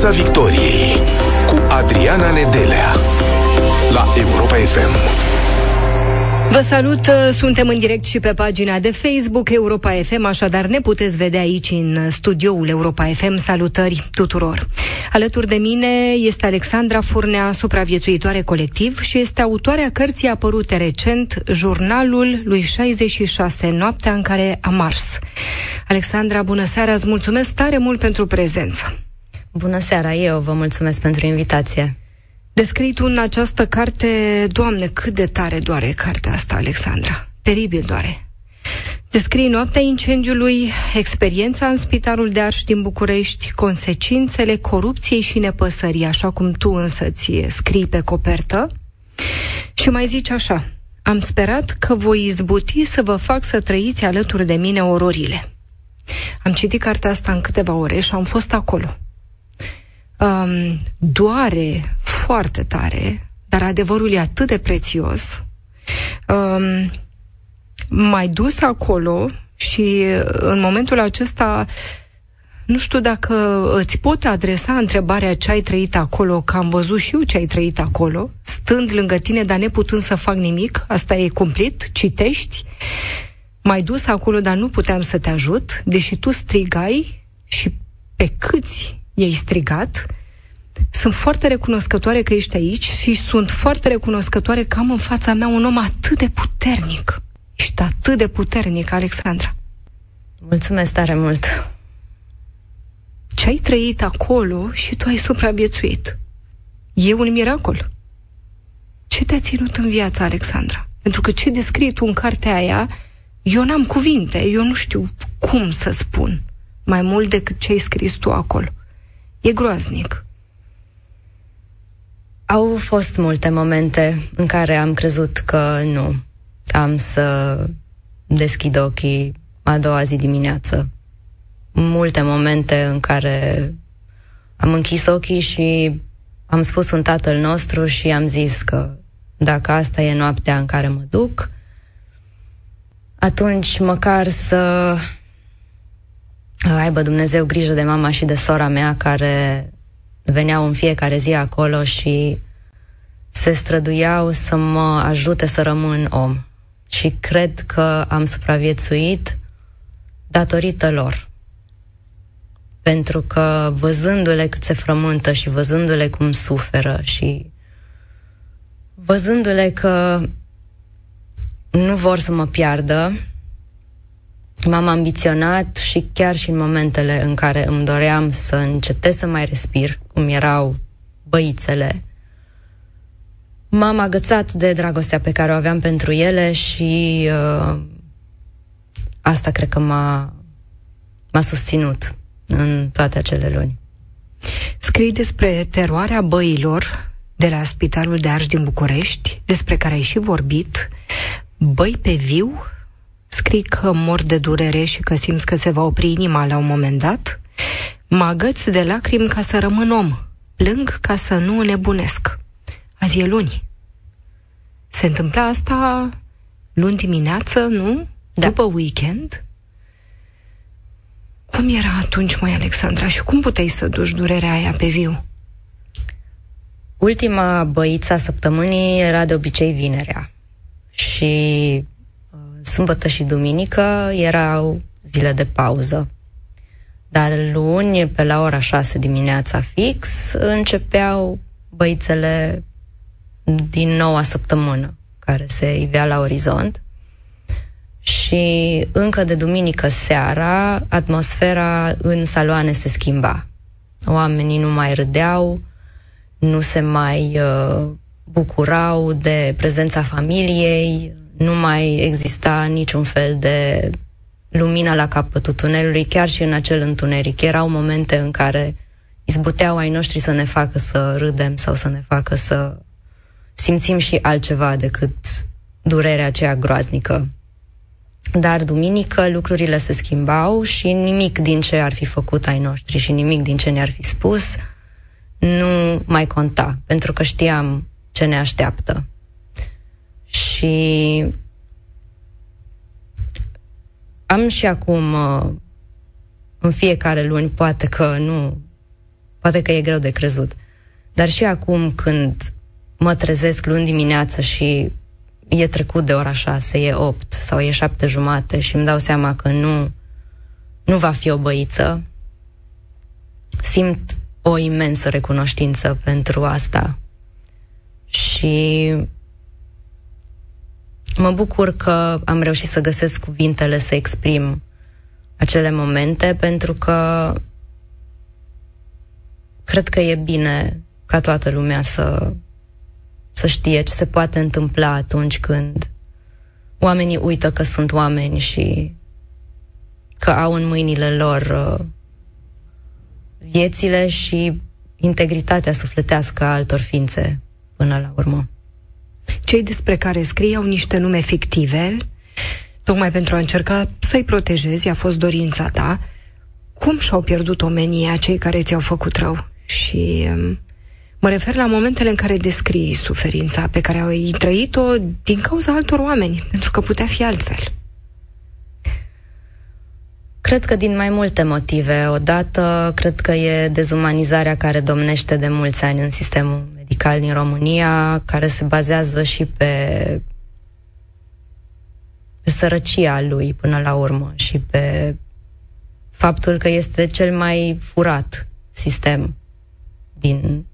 Piața Victoriei cu Adriana Nedelea la Europa FM. Vă salut, suntem în direct și pe pagina de Facebook Europa FM, așadar ne puteți vedea aici în studioul Europa FM. Salutări tuturor! Alături de mine este Alexandra Furnea, supraviețuitoare colectiv și este autoarea cărții apărute recent, Jurnalul lui 66, noaptea în care am mars. Alexandra, bună seara, îți mulțumesc tare mult pentru prezență. Bună seara, eu vă mulțumesc pentru invitație. Descrii tu în această carte, Doamne, cât de tare doare cartea asta, Alexandra. Teribil doare. Descrii noaptea incendiului, experiența în Spitalul de Arș din București, consecințele corupției și nepăsării, așa cum tu însă ți scrii pe copertă. Și mai zici așa, am sperat că voi izbuti să vă fac să trăiți alături de mine ororile. Am citit cartea asta în câteva ore și am fost acolo. Um, doare foarte tare, dar adevărul e atât de prețios. Um, mai dus acolo și în momentul acesta nu știu dacă îți pot adresa întrebarea ce ai trăit acolo, că am văzut și eu ce ai trăit acolo, stând lângă tine, dar neputând să fac nimic, asta e cumplit, citești, mai dus acolo, dar nu puteam să te ajut, deși tu strigai și pe câți i-ai strigat, sunt foarte recunoscătoare că ești aici și sunt foarte recunoscătoare că am în fața mea un om atât de puternic. Ești atât de puternic, Alexandra. Mulțumesc tare mult. Ce ai trăit acolo și tu ai supraviețuit. E un miracol. Ce te-a ținut în viață, Alexandra? Pentru că ce descrii tu în cartea aia, eu n-am cuvinte, eu nu știu cum să spun mai mult decât ce ai scris tu acolo. E groaznic. Au fost multe momente în care am crezut că nu am să deschid ochii a doua zi dimineață. Multe momente în care am închis ochii și am spus un tatăl nostru și am zis că dacă asta e noaptea în care mă duc, atunci măcar să aibă Dumnezeu grijă de mama și de sora mea care veneau în fiecare zi acolo și se străduiau să mă ajute să rămân om. Și cred că am supraviețuit datorită lor. Pentru că văzându-le cât se frământă și văzându-le cum suferă și văzându-le că nu vor să mă piardă, m-am ambiționat și chiar și în momentele în care îmi doream să încetez să mai respir, cum erau băițele, m-am agățat de dragostea pe care o aveam pentru ele și uh, asta cred că m-a, m-a susținut în toate acele luni. Scrii despre teroarea băilor de la Spitalul de Arș din București, despre care ai și vorbit, băi pe viu, scrii că mor de durere și că simți că se va opri inima la un moment dat, mă agăț de lacrimi ca să rămân om, plâng ca să nu nebunesc. Azi e luni. Se întâmpla asta luni dimineață, nu? Da. După weekend? Cum era atunci, mai Alexandra, și cum puteai să duci durerea aia pe viu? Ultima băiță a săptămânii era de obicei vinerea. Și uh, sâmbătă și duminică erau zile de pauză. Dar luni, pe la ora 6 dimineața fix, începeau băițele din noua săptămână care se ivea la orizont și încă de duminică seara atmosfera în saloane se schimba. Oamenii nu mai râdeau, nu se mai uh, bucurau de prezența familiei, nu mai exista niciun fel de lumină la capătul tunelului, chiar și în acel întuneric. Erau momente în care izbuteau ai noștri să ne facă să râdem sau să ne facă să simțim și altceva decât durerea aceea groaznică. Dar duminică lucrurile se schimbau și nimic din ce ar fi făcut ai noștri și nimic din ce ne-ar fi spus nu mai conta, pentru că știam ce ne așteaptă. Și am și acum, uh, în fiecare luni, poate că nu poate că e greu de crezut. Dar și acum când mă trezesc luni dimineață și e trecut de ora șase, e opt sau e șapte jumate și îmi dau seama că nu, nu va fi o băiță, simt o imensă recunoștință pentru asta. Și mă bucur că am reușit să găsesc cuvintele să exprim acele momente, pentru că cred că e bine ca toată lumea să, să știe ce se poate întâmpla atunci când oamenii uită că sunt oameni și că au în mâinile lor uh, viețile și integritatea sufletească a altor ființe până la urmă. Cei despre care scrii au niște nume fictive, tocmai pentru a încerca să-i protejezi, a fost dorința ta. Cum și-au pierdut omenia cei care ți-au făcut rău? Și um, mă refer la momentele în care descrii suferința pe care au trăit-o din cauza altor oameni, pentru că putea fi altfel. Cred că din mai multe motive. Odată, cred că e dezumanizarea care domnește de mulți ani în sistemul medical din România, care se bazează și pe, pe sărăcia lui până la urmă și pe faptul că este cel mai furat sistem din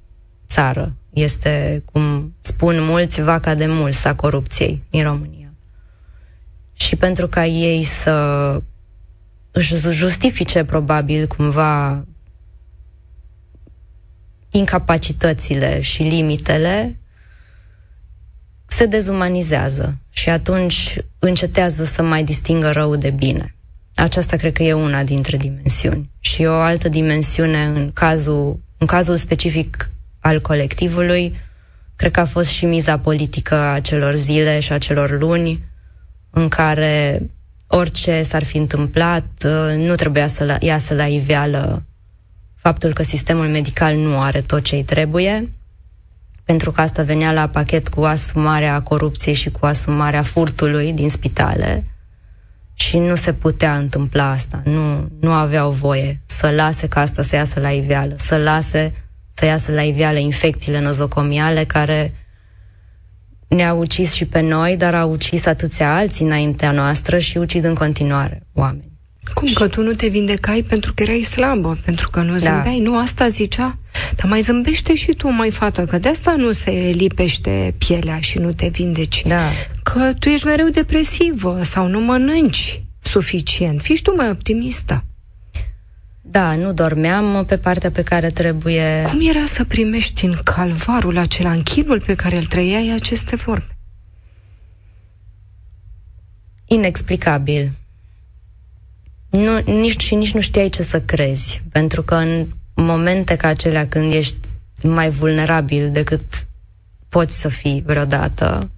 țară. Este, cum spun mulți, vaca de mulți a corupției în România. Și pentru ca ei să își justifice probabil cumva incapacitățile și limitele, se dezumanizează și atunci încetează să mai distingă rău de bine. Aceasta cred că e una dintre dimensiuni. Și o altă dimensiune în cazul, în cazul specific al colectivului, cred că a fost și miza politică a celor zile și a celor luni, în care orice s-ar fi întâmplat, uh, nu trebuia să iasă la iveală faptul că sistemul medical nu are tot ce îi trebuie, pentru că asta venea la pachet cu asumarea corupției și cu asumarea furtului din spitale și nu se putea întâmpla asta. Nu, nu aveau voie să lase ca asta să iasă la iveală, să lase să iasă la iveală infecțiile nozocomiale care ne-au ucis și pe noi, dar au ucis atâția alții înaintea noastră și ucid în continuare oameni. Cum că tu nu te vindecai pentru că erai slabă, pentru că nu da. zâmbeai? Nu asta zicea? Dar mai zâmbește și tu, mai fată, că de asta nu se lipește pielea și nu te vindeci. Da. Că tu ești mereu depresivă sau nu mănânci suficient. Fii tu mai optimistă. Da, nu dormeam pe partea pe care trebuie... Cum era să primești în calvarul acela, în chinul pe care îl trăiai aceste vorbe? Inexplicabil. Nu, nici, și nici nu știai ce să crezi, pentru că în momente ca acelea când ești mai vulnerabil decât poți să fii vreodată,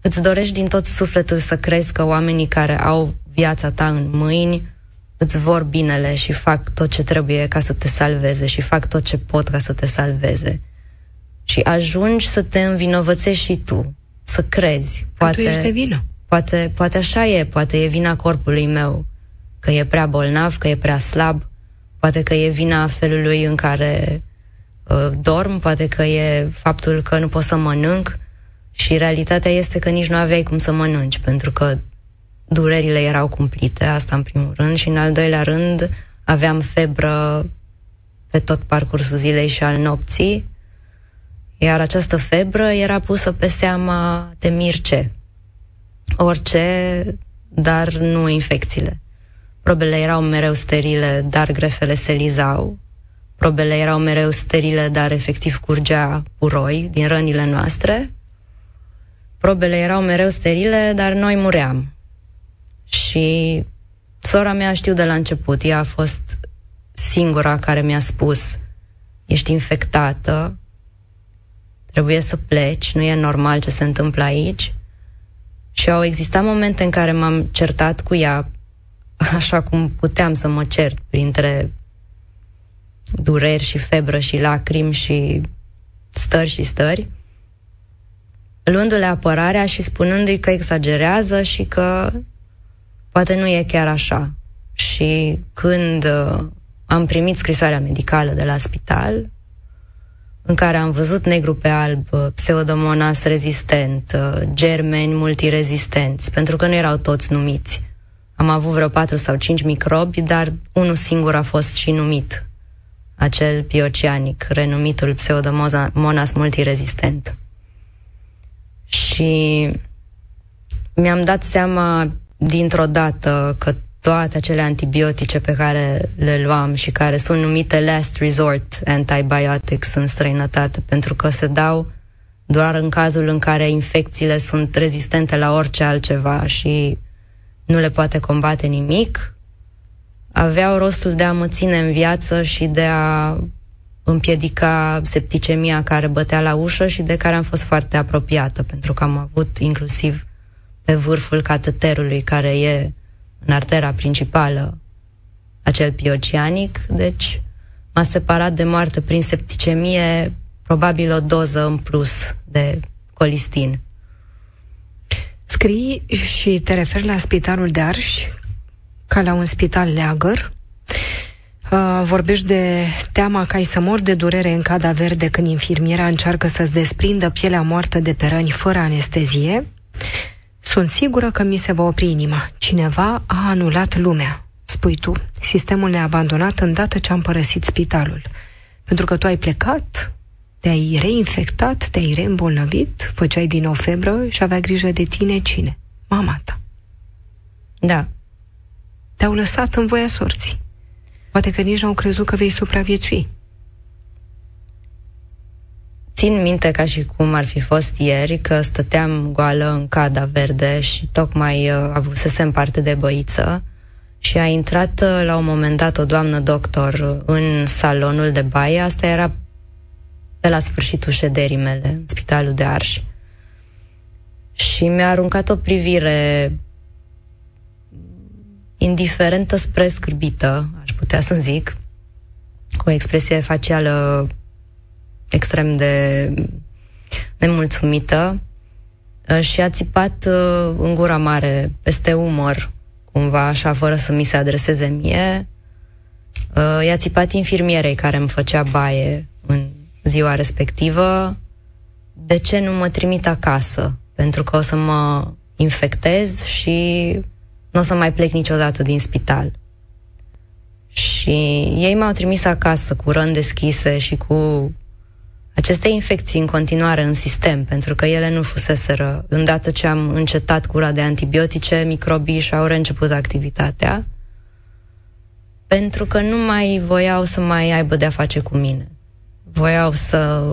îți dorești din tot sufletul să crezi că oamenii care au viața ta în mâini îți vor binele și fac tot ce trebuie ca să te salveze și fac tot ce pot ca să te salveze. Și ajungi să te învinovățești și tu, să crezi. Poate, că tu ești de vină. Poate, poate așa e, poate e vina corpului meu, că e prea bolnav, că e prea slab, poate că e vina felului în care uh, dorm, poate că e faptul că nu pot să mănânc și realitatea este că nici nu aveai cum să mănânci, pentru că durerile erau cumplite, asta în primul rând, și în al doilea rând aveam febră pe tot parcursul zilei și al nopții, iar această febră era pusă pe seama de mirce. Orice, dar nu infecțiile. Probele erau mereu sterile, dar grefele se lizau. Probele erau mereu sterile, dar efectiv curgea uroi din rănile noastre. Probele erau mereu sterile, dar noi muream. Și sora mea știu de la început, ea a fost singura care mi-a spus ești infectată, trebuie să pleci, nu e normal ce se întâmplă aici. Și au existat momente în care m-am certat cu ea, așa cum puteam să mă cert printre dureri și febră și lacrimi și stări și stări, luându-le apărarea și spunându-i că exagerează și că poate nu e chiar așa. Și când uh, am primit scrisoarea medicală de la spital, în care am văzut negru pe alb, uh, pseudomonas rezistent, uh, germeni multirezistenți, pentru că nu erau toți numiți. Am avut vreo patru sau cinci microbi, dar unul singur a fost și numit, acel pioceanic, renumitul pseudomonas multirezistent. Și mi-am dat seama dintr-o dată că toate acele antibiotice pe care le luam și care sunt numite last resort antibiotics în străinătate, pentru că se dau doar în cazul în care infecțiile sunt rezistente la orice altceva și nu le poate combate nimic, aveau rostul de a mă ține în viață și de a împiedica septicemia care bătea la ușă și de care am fost foarte apropiată, pentru că am avut inclusiv pe vârful cateterului care e în artera principală acel piocianic, deci m-a separat de moarte prin septicemie probabil o doză în plus de colistin. Scrii și te referi la spitalul de Arș ca la un spital leagăr. Uh, vorbești de teama că ai să mor de durere în cada verde când infirmiera încearcă să-ți desprindă pielea moartă de pe răni fără anestezie. Sunt sigură că mi se va opri inima. Cineva a anulat lumea, spui tu. Sistemul ne-a abandonat îndată ce am părăsit spitalul. Pentru că tu ai plecat, te-ai reinfectat, te-ai reîmbolnăvit, făceai din nou febră și avea grijă de tine cine? Mama ta. Da. Te-au lăsat în voia sorții. Poate că nici nu au crezut că vei supraviețui. Țin minte ca și cum ar fi fost ieri că stăteam goală în cada verde și tocmai uh, avusesem parte de băiță și a intrat uh, la un moment dat o doamnă doctor în salonul de baie. Asta era pe la sfârșitul șederii mele în spitalul de Arș. Și mi-a aruncat o privire indiferentă spre scârbită, aș putea să zic, cu o expresie facială extrem de nemulțumită uh, și a țipat uh, în gura mare, peste umăr, cumva așa, fără să mi se adreseze mie. Uh, i-a țipat infirmierei care îmi făcea baie în ziua respectivă. De ce nu mă trimit acasă? Pentru că o să mă infectez și nu o să mai plec niciodată din spital. Și ei m-au trimis acasă cu răni deschise și cu aceste infecții în continuare în sistem, pentru că ele nu fuseseră. Îndată ce am încetat cura de antibiotice, microbii și-au reînceput activitatea, pentru că nu mai voiau să mai aibă de-a face cu mine. Voiau să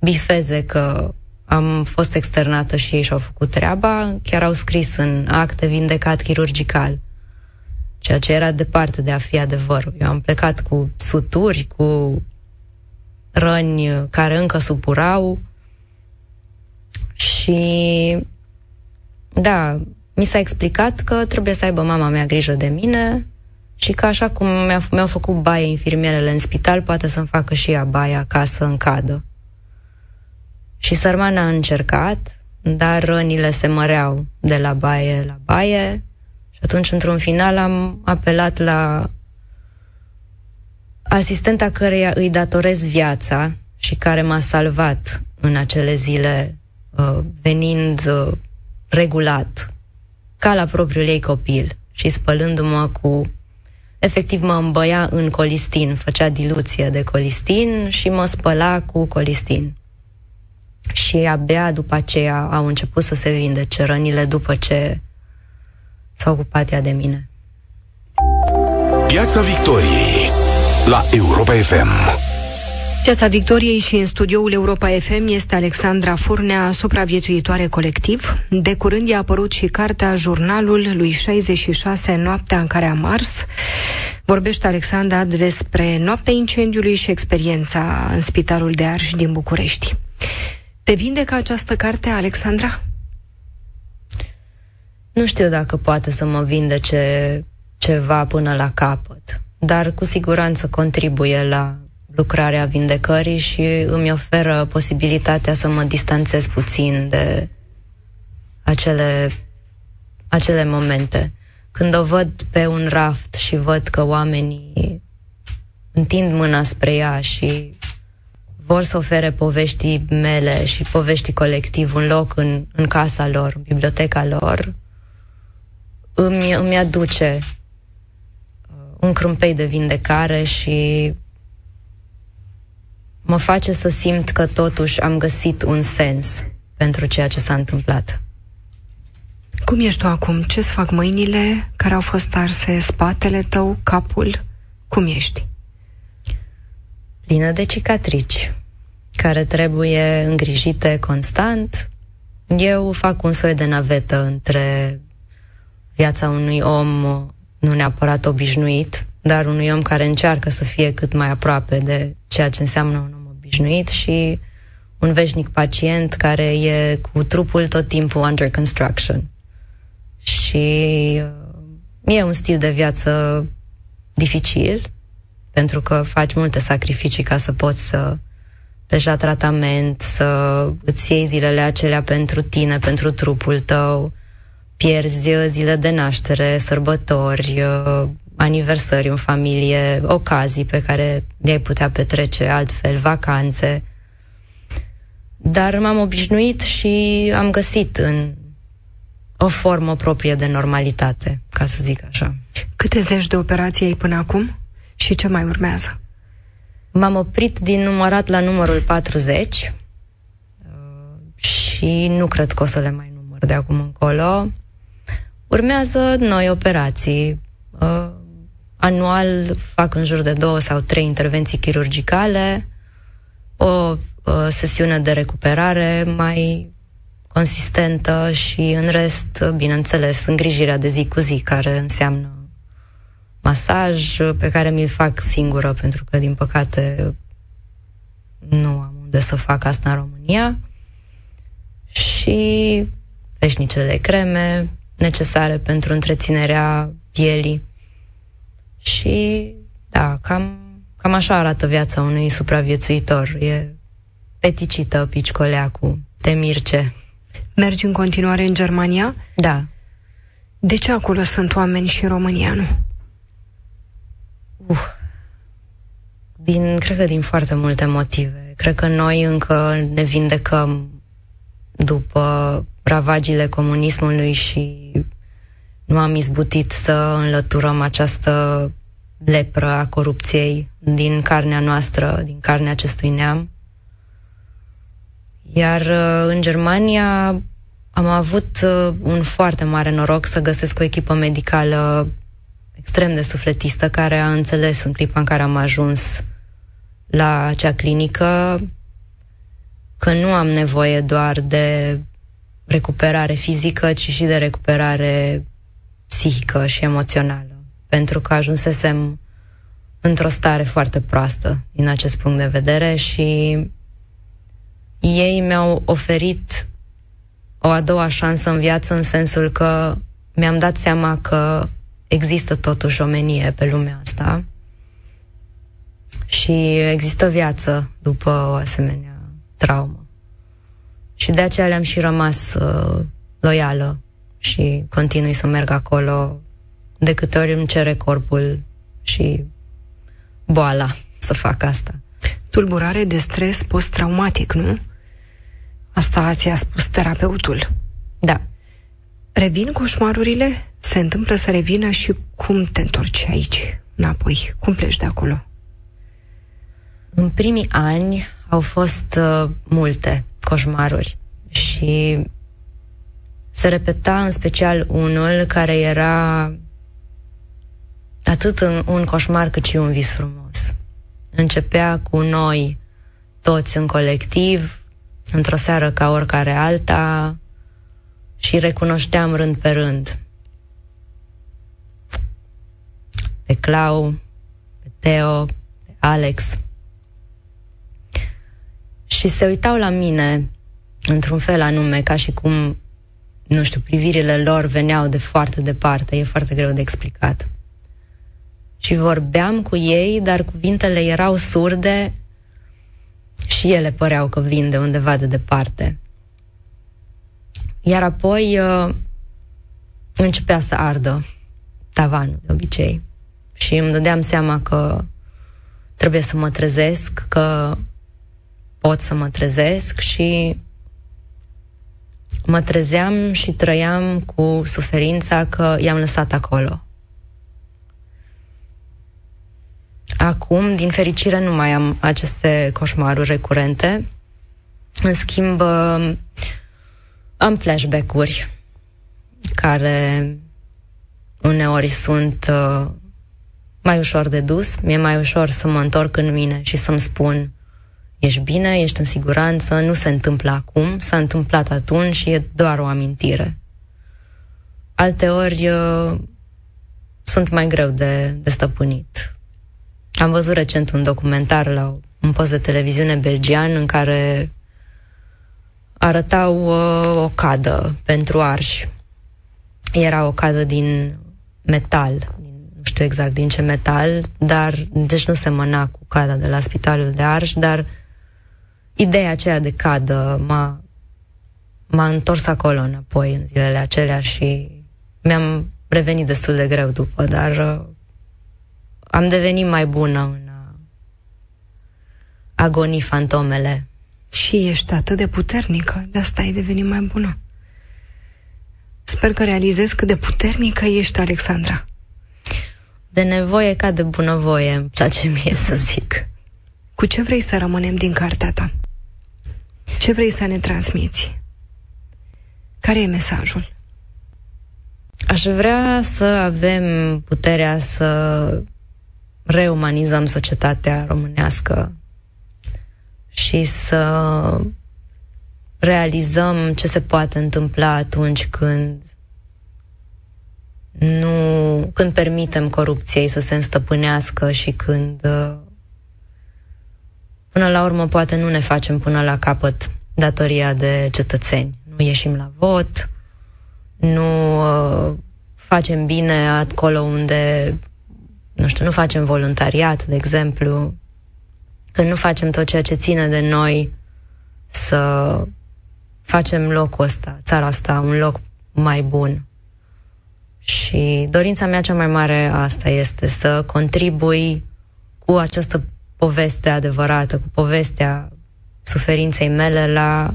bifeze că am fost externată și ei și-au făcut treaba, chiar au scris în acte vindecat chirurgical, ceea ce era departe de a fi adevărul. Eu am plecat cu suturi, cu răni care încă supurau și da, mi s-a explicat că trebuie să aibă mama mea grijă de mine și că așa cum mi-a, mi-au făcut baie infirmierele în spital, poate să-mi facă și ea baie acasă în cadă. Și sărmana a încercat, dar rănile se măreau de la baie la baie și atunci, într-un final, am apelat la asistenta căreia îi datorez viața și care m-a salvat în acele zile, uh, venind uh, regulat, ca la propriul ei copil și spălându-mă cu... Efectiv, mă îmbăia în colistin, făcea diluție de colistin și mă spăla cu colistin. Și abia după aceea au început să se vindece rănile după ce s-a ocupat ea de mine. Piața Victoriei la Europa FM. Piața Victoriei și în studioul Europa FM este Alexandra Furnea, supraviețuitoare colectiv. De curând i-a apărut și cartea Jurnalul lui 66, Noaptea în care am mars. Vorbește Alexandra despre noaptea incendiului și experiența în Spitalul de Arș din București. Te vindecă această carte, Alexandra? Nu știu dacă poate să mă vindece ceva până la capăt dar cu siguranță contribuie la lucrarea vindecării și îmi oferă posibilitatea să mă distanțez puțin de acele, acele momente. când o văd pe un raft și văd că oamenii întind mâna spre ea și vor să ofere poveștii mele și poveștii colectiv un loc în, în casa lor, în biblioteca lor, îmi, îmi aduce uh, un crâmpei de vindecare și mă face să simt că totuși am găsit un sens pentru ceea ce s-a întâmplat. Cum ești tu acum? Ce-ți fac mâinile care au fost arse, spatele tău, capul? Cum ești? Plină de cicatrici care trebuie îngrijite constant. Eu fac un soi de navetă între viața unui om nu neapărat obișnuit, dar unui om care încearcă să fie cât mai aproape de ceea ce înseamnă un om obișnuit și un veșnic pacient care e cu trupul tot timpul under construction. Și uh, e un stil de viață dificil, pentru că faci multe sacrificii ca să poți să pleci la tratament, să îți iei zilele acelea pentru tine, pentru trupul tău, pierzi zile de naștere, sărbători, uh, aniversări în familie, ocazii pe care le-ai putea petrece altfel, vacanțe. Dar m-am obișnuit și am găsit în o formă proprie de normalitate, ca să zic așa. Câte zeci de operații ai până acum? Și ce mai urmează? M-am oprit din numărat la numărul 40 uh, și nu cred că o să le mai număr de acum încolo. Urmează noi operații. Uh, anual fac în jur de două sau trei intervenții chirurgicale, o uh, sesiune de recuperare mai consistentă și în rest, bineînțeles, îngrijirea de zi cu zi, care înseamnă masaj pe care mi-l fac singură, pentru că, din păcate, nu am unde să fac asta în România. Și veșnicele creme necesare pentru întreținerea pielii. Și, da, cam, cam așa arată viața unui supraviețuitor. E peticită, piccoleacu, te mirce. Mergi în continuare în Germania? Da. De ce acolo sunt oameni și în România nu? Uh, din, cred că din foarte multe motive. Cred că noi încă ne vindecăm după ravagile comunismului și nu am izbutit să înlăturăm această lepră a corupției din carnea noastră, din carnea acestui neam. Iar uh, în Germania am avut uh, un foarte mare noroc să găsesc o echipă medicală extrem de sufletistă care a înțeles în clipa în care am ajuns la acea clinică că nu am nevoie doar de recuperare fizică, ci și de recuperare psihică și emoțională. Pentru că ajunsesem într-o stare foarte proastă din acest punct de vedere și ei mi-au oferit o a doua șansă în viață în sensul că mi-am dat seama că există totuși omenie pe lumea asta și există viață după o asemenea traumă. Și de aceea le-am și rămas uh, loială și continui să merg acolo de câte ori îmi cere corpul și boala să fac asta. Tulburare de stres post-traumatic, nu? Asta ți-a spus terapeutul. Da. Revin coșmarurile? Se întâmplă să revină și cum te întorci aici, înapoi? Cum pleci de acolo? În primii ani au fost uh, multe coșmaruri și se repeta în special unul care era atât în un coșmar cât și un vis frumos. Începea cu noi, toți în colectiv, într-o seară ca oricare alta, și recunoșteam rând pe rând. Pe Clau, pe Teo, pe Alex. Și se uitau la mine într-un fel anume, ca și cum, nu știu, privirile lor veneau de foarte departe, e foarte greu de explicat. Și vorbeam cu ei, dar cuvintele erau surde și ele păreau că vin de undeva de departe. Iar apoi uh, începea să ardă tavanul de obicei. Și îmi dădeam seama că trebuie să mă trezesc, că pot să mă trezesc și mă trezeam și trăiam cu suferința că i-am lăsat acolo. Acum, din fericire, nu mai am aceste coșmaruri recurente. În schimb, am flashback-uri care uneori sunt uh, mai ușor de dus. Mi-e mai ușor să mă întorc în mine și să-mi spun ești bine, ești în siguranță, nu se întâmplă acum, s-a întâmplat atunci și e doar o amintire. Alteori uh, sunt mai greu de, de stăpânit. Am văzut recent un documentar la un post de televiziune belgian în care arătau uh, o cadă pentru arși. Era o cadă din metal, din, nu știu exact din ce metal, dar deci nu semăna cu cada de la spitalul de arși, dar ideea aceea de cadă m-a, m-a întors acolo înapoi în zilele acelea și mi-am revenit destul de greu după, dar uh, am devenit mai bună în a agoni fantomele. Și ești atât de puternică, de asta ai devenit mai bună. Sper că realizezi cât de puternică ești, Alexandra. De nevoie ca de bunăvoie, îmi place mie să zic. Cu ce vrei să rămânem din cartea ta? Ce vrei să ne transmiți? Care e mesajul? Aș vrea să avem puterea să reumanizăm societatea românească și să realizăm ce se poate întâmpla atunci când nu, când permitem corupției să se înstăpânească și când până la urmă poate nu ne facem până la capăt datoria de cetățeni. Nu ieșim la vot, nu uh, facem bine acolo unde nu știu, nu facem voluntariat, de exemplu, când nu facem tot ceea ce ține de noi să facem locul ăsta, țara asta, un loc mai bun. Și dorința mea cea mai mare asta este să contribui cu această poveste adevărată, cu povestea suferinței mele la,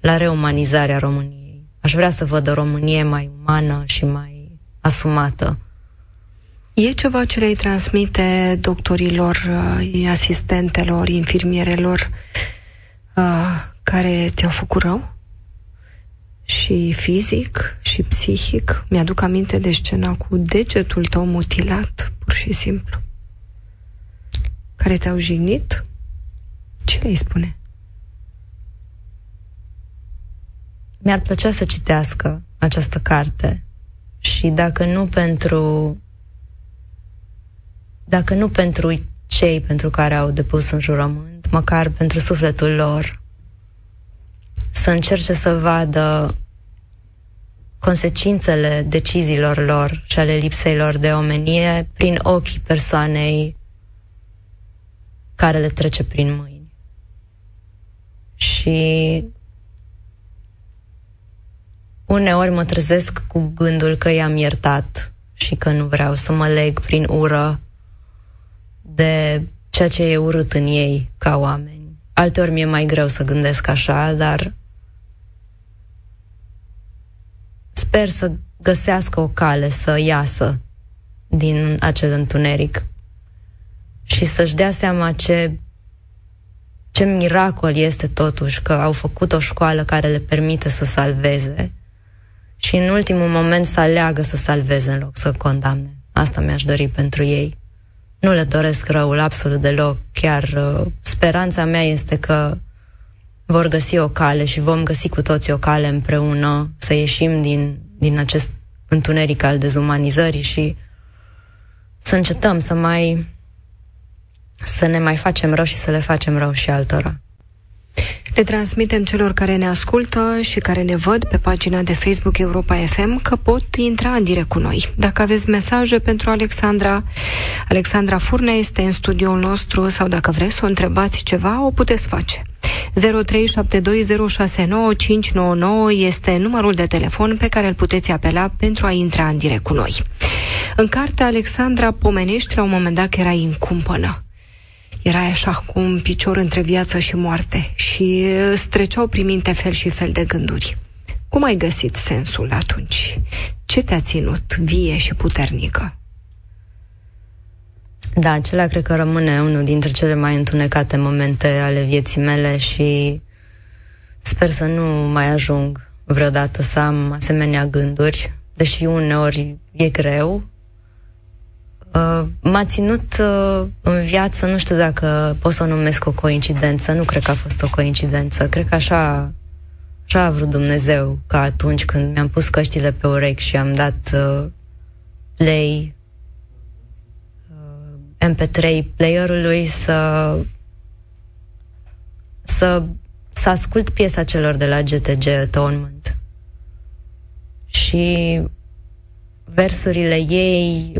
la reumanizarea României. Aș vrea să văd o Românie mai umană și mai asumată. E ceva ce le transmite doctorilor, uh, asistentelor, infirmierelor uh, care ți-au făcut rău? Și fizic, și psihic. Mi-aduc aminte de scena cu degetul tău mutilat, pur și simplu. Care te-au jignit? Ce le-ai spune? Mi-ar plăcea să citească această carte și dacă nu pentru dacă nu pentru cei pentru care au depus un jurământ, măcar pentru sufletul lor, să încerce să vadă consecințele deciziilor lor și ale lipsei lor de omenie prin ochii persoanei care le trece prin mâini. Și uneori mă trezesc cu gândul că i-am iertat și că nu vreau să mă leg prin ură de ceea ce e urât în ei ca oameni. Alteori mi-e mai greu să gândesc așa, dar sper să găsească o cale să iasă din acel întuneric și să-și dea seama ce ce miracol este totuși că au făcut o școală care le permite să salveze și în ultimul moment să aleagă să salveze în loc să condamne. Asta mi-aș dori pentru ei. Nu le doresc răul absolut deloc. Chiar uh, speranța mea este că vor găsi o cale și vom găsi cu toții o cale împreună să ieșim din, din acest întuneric al dezumanizării și să încetăm să mai să ne mai facem rău și să le facem rău și altora. Le transmitem celor care ne ascultă și care ne văd pe pagina de Facebook Europa FM că pot intra în direct cu noi. Dacă aveți mesaje pentru Alexandra, Alexandra Furnea este în studioul nostru sau dacă vreți să o întrebați ceva, o puteți face. 0372069599 este numărul de telefon pe care îl puteți apela pentru a intra în direct cu noi. În carte, Alexandra pomenești la un moment dat că erai în cumpănă. Erai așa cu un picior între viață și moarte și îți treceau prin minte fel și fel de gânduri. Cum ai găsit sensul atunci? Ce te-a ținut vie și puternică? Da, acela cred că rămâne unul dintre cele mai întunecate momente ale vieții mele și sper să nu mai ajung vreodată să am asemenea gânduri, deși uneori e greu. Uh, m-a ținut uh, în viață, nu știu dacă pot să o numesc o coincidență, nu cred că a fost o coincidență, cred că așa, așa a vrut Dumnezeu, ca atunci când mi-am pus căștile pe urechi și am dat uh, play MP3 playerului să să să ascult piesa celor de la GTG Atonement. Și versurile ei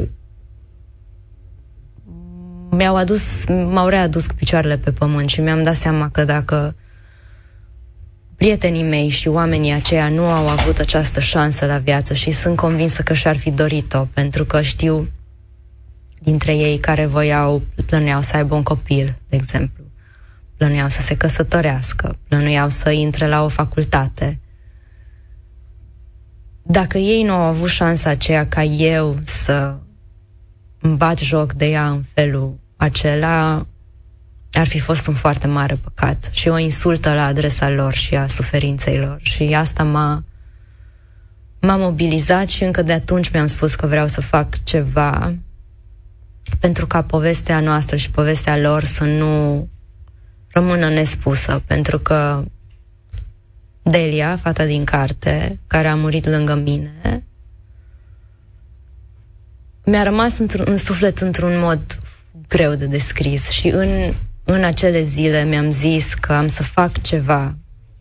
mi-au adus, m-au readus cu picioarele pe pământ și mi-am dat seama că dacă prietenii mei și oamenii aceia nu au avut această șansă la viață și sunt convinsă că și-ar fi dorit-o, pentru că știu dintre ei care voiau, plăneau să aibă un copil, de exemplu. Plănuiau să se căsătorească, plănuiau să intre la o facultate. Dacă ei nu au avut șansa aceea ca eu să îmi bat joc de ea în felul acela, ar fi fost un foarte mare păcat și o insultă la adresa lor și a suferinței lor. Și asta m-a, m-a mobilizat și încă de atunci mi-am spus că vreau să fac ceva pentru ca povestea noastră și povestea lor să nu rămână nespusă, pentru că Delia, fata din carte, care a murit lângă mine, mi-a rămas în suflet într-un mod greu de descris și în, în acele zile mi-am zis că am să fac ceva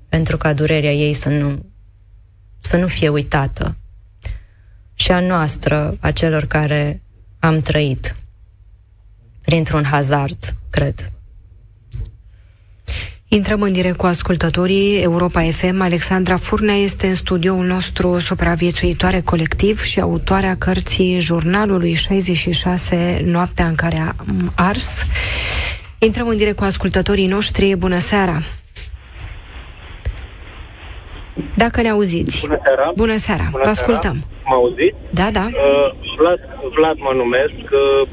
pentru ca durerea ei să nu, să nu fie uitată și a noastră, a celor care am trăit printr-un hazard, cred. Intrăm în direct cu ascultătorii Europa FM. Alexandra Furnea este în studioul nostru supraviețuitoare colectiv și autoarea cărții Jurnalului 66, Noaptea în care am ars. Intrăm în direct cu ascultătorii noștri. Bună seara! Dacă ne auziți. Bună seara! Bună seara! Bună Vă ascultăm! Mă auziți? Da, da. Uh, Vlad, Vlad mă numesc. Uh,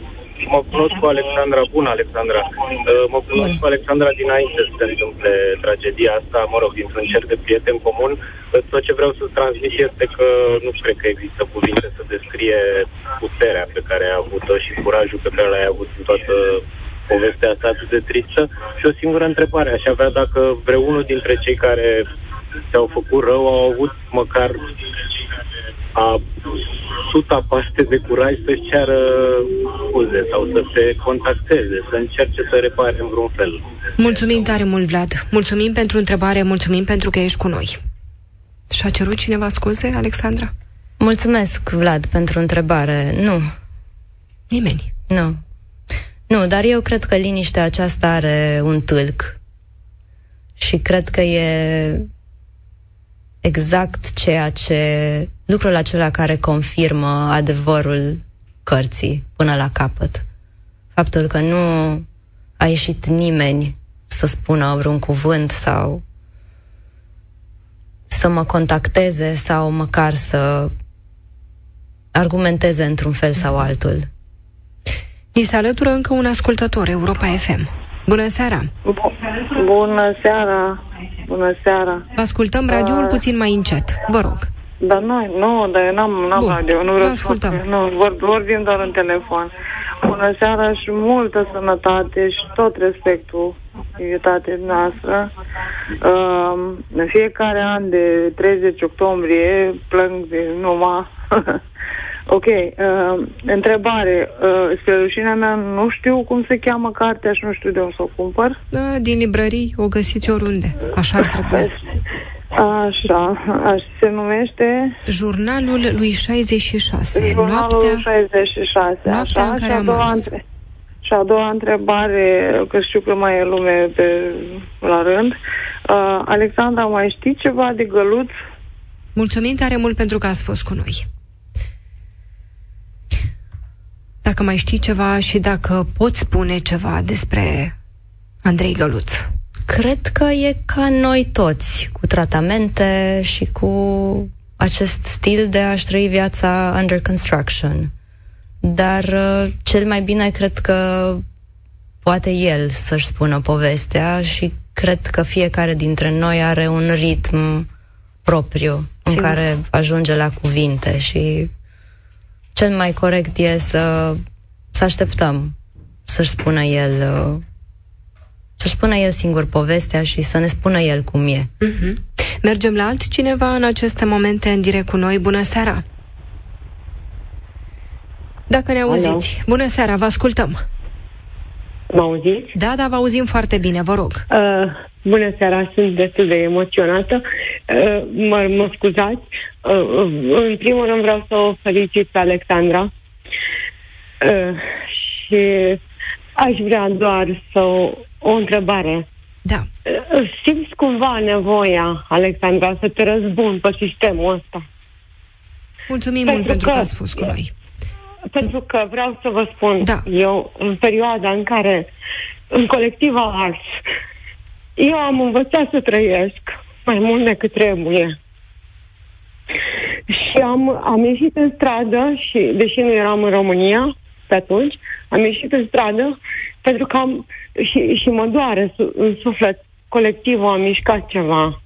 mă cunosc cu Alexandra, bună Alexandra, uh, mă cunosc cu Alexandra dinainte să se întâmple tragedia asta, mă rog, dintr-un cer de prieten comun. Tot ce vreau să transmit este că nu cred că există cuvinte să descrie puterea pe care ai avut-o și curajul pe care l-ai avut în toată povestea asta atât de tristă. Și o singură întrebare, aș avea dacă vreunul dintre cei care ți-au făcut rău au avut măcar a suta paște de curaj să-și ceară scuze sau să se contacteze, să încerce să repare în vreun fel. Mulțumim tare mult, Vlad. Mulțumim pentru întrebare, mulțumim pentru că ești cu noi. Și-a cerut cineva scuze, Alexandra? Mulțumesc, Vlad, pentru întrebare. Nu. Nimeni? Nu. Nu, dar eu cred că liniștea aceasta are un tâlc. Și cred că e exact ceea ce lucrul acela care confirmă adevărul cărții până la capăt. Faptul că nu a ieșit nimeni să spună vreun cuvânt sau să mă contacteze sau măcar să argumenteze într-un fel sau altul. Ni se alătură încă un ascultător, Europa FM. Bună seara! Bună seara! Bună seara! Ascultăm radioul uh, puțin mai încet, vă rog. Dar noi, nu, dar eu n-am, n-am Bun. radio, nu vreau ascultăm. Să, nu, vor, vorbim doar în telefon. Bună seara și multă sănătate și tot respectul invitației noastră. Uh, în fiecare an de 30 octombrie plâng de numai Ok, uh, întrebare. Uh, spre rușinea mea, nu știu cum se cheamă cartea și nu știu de unde să o cumpăr. Da, din librării, o găsiți oriunde. Așa ar trebui. Așa, așa se numește... Jurnalul lui 66. Jurnalul noaptea, 66, noaptea așa. în care și a doua, între... și a doua întrebare, că știu că mai e lume pe, la rând. Uh, Alexandra, mai știi ceva de găluț? Mulțumim tare mult pentru că ați fost cu noi. dacă mai știi ceva și dacă poți spune ceva despre Andrei Găluț. Cred că e ca noi toți, cu tratamente și cu acest stil de a-și trăi viața under construction. Dar uh, cel mai bine cred că poate el să-și spună povestea și cred că fiecare dintre noi are un ritm propriu Sigur. în care ajunge la cuvinte și cel mai corect e să, să așteptăm să-și spună el uh, să-și spună el singur povestea și să ne spună el cum e. Uh-huh. Mergem la altcineva în aceste momente în direct cu noi. Bună seara! Dacă ne auziți. Hello. Bună seara, vă ascultăm. Mă auziți? Da, da, vă auzim foarte bine, vă rog. Uh, bună seara, sunt destul de emoționată. Uh, mă, mă scuzați. Uh, uh, în primul rând vreau să o felicit pe Alexandra. Uh, și aș vrea doar să o, o întrebare. Da. Uh, simți cumva nevoia, Alexandra, să te răzbun pe sistemul ăsta? Mulțumim pentru mult pentru că, că ați fost cu noi. Pentru că vreau să vă spun, da. eu, în perioada în care, în colectiva Ars, eu am învățat să trăiesc mai mult decât trebuie. Și am, am ieșit în stradă și, deși nu eram în România pe atunci, am ieșit în stradă pentru că am, și, și mă doare în suflet colectivul a mișcat ceva.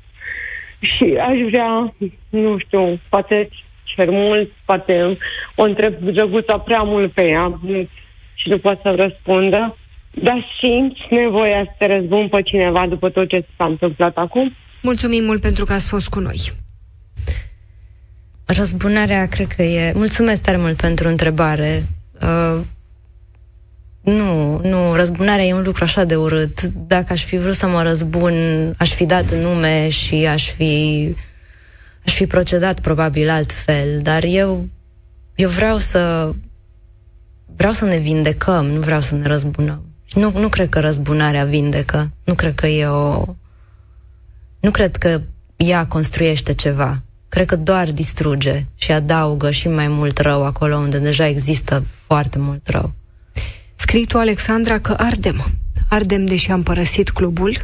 Și aș vrea, nu știu, poate cer mult, poate o întreb drăguța prea mult pe ea și nu poate să răspundă, dar simți nevoia să te răzbun pe cineva după tot ce s-a întâmplat acum? Mulțumim mult pentru că ați fost cu noi. Răzbunarea, cred că e... Mulțumesc tare mult pentru întrebare. Uh, nu, nu, răzbunarea e un lucru așa de urât. Dacă aș fi vrut să mă răzbun, aș fi dat nume și aș fi aș fi procedat probabil altfel, dar eu eu vreau să vreau să ne vindecăm, nu vreau să ne răzbunăm. Nu, nu cred că răzbunarea vindecă. Nu cred că e o... Nu cred că ea construiește ceva. Cred că doar distruge și adaugă și mai mult rău acolo unde deja există foarte mult rău. Scrii tu, Alexandra, că ardem. Ardem deși am părăsit clubul,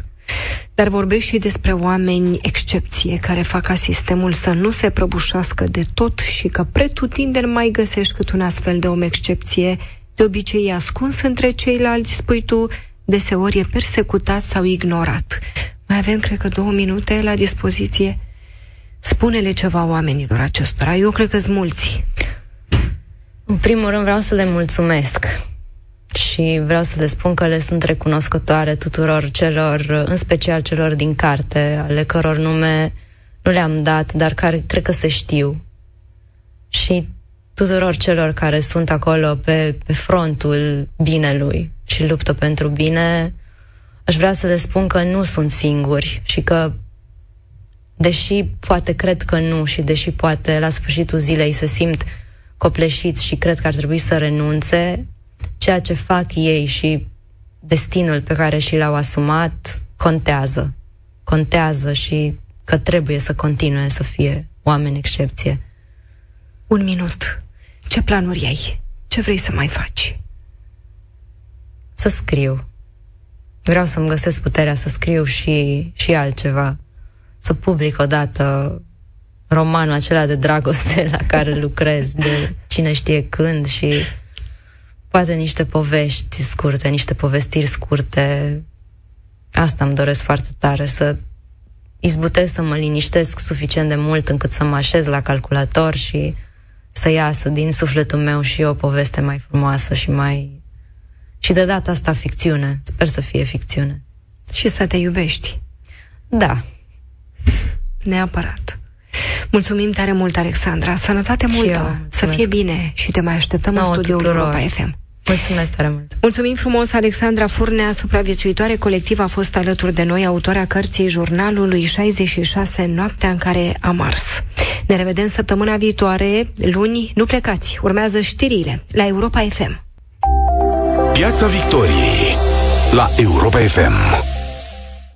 dar vorbești și despre oameni excepție care fac ca sistemul să nu se prăbușească de tot și că pretutindeni mai găsești cât un astfel de om excepție, de obicei e ascuns între ceilalți, spui tu, deseori e persecutat sau ignorat. Mai avem, cred că, două minute la dispoziție. Spune-le ceva oamenilor acestora. Eu cred că-s mulți. În primul rând vreau să le mulțumesc și vreau să le spun că le sunt recunoscătoare tuturor celor, în special celor din carte, ale căror nume nu le-am dat, dar care cred că se știu. Și tuturor celor care sunt acolo pe, pe frontul binelui și luptă pentru bine, aș vrea să le spun că nu sunt singuri și că deși poate cred că nu și deși poate la sfârșitul zilei se simt copleșiți și cred că ar trebui să renunțe, ceea ce fac ei și destinul pe care și l-au asumat contează. Contează și că trebuie să continue să fie oameni excepție. Un minut. Ce planuri ai? Ce vrei să mai faci? Să scriu. Vreau să-mi găsesc puterea să scriu și, și altceva. Să public odată romanul acela de dragoste la care lucrez, de cine știe când și poate niște povești scurte, niște povestiri scurte. Asta îmi doresc foarte tare, să izbutesc să mă liniștesc suficient de mult încât să mă așez la calculator și să iasă din sufletul meu și o poveste mai frumoasă și mai... Și de data asta ficțiune. Sper să fie ficțiune. Și să te iubești. Da. Neapărat. Mulțumim tare mult, Alexandra. Sănătate și multă. Eu, să fie bine și te mai așteptăm Nouă în studioul Europa FM. Mulțumesc tare mult! Mulțumim frumos, Alexandra Furnea, supraviețuitoare colectivă, a fost alături de noi, autoarea cărții jurnalului 66, noaptea în care am ars. Ne revedem săptămâna viitoare, luni, nu plecați, urmează știrile la Europa FM. Piața Victoriei la Europa FM.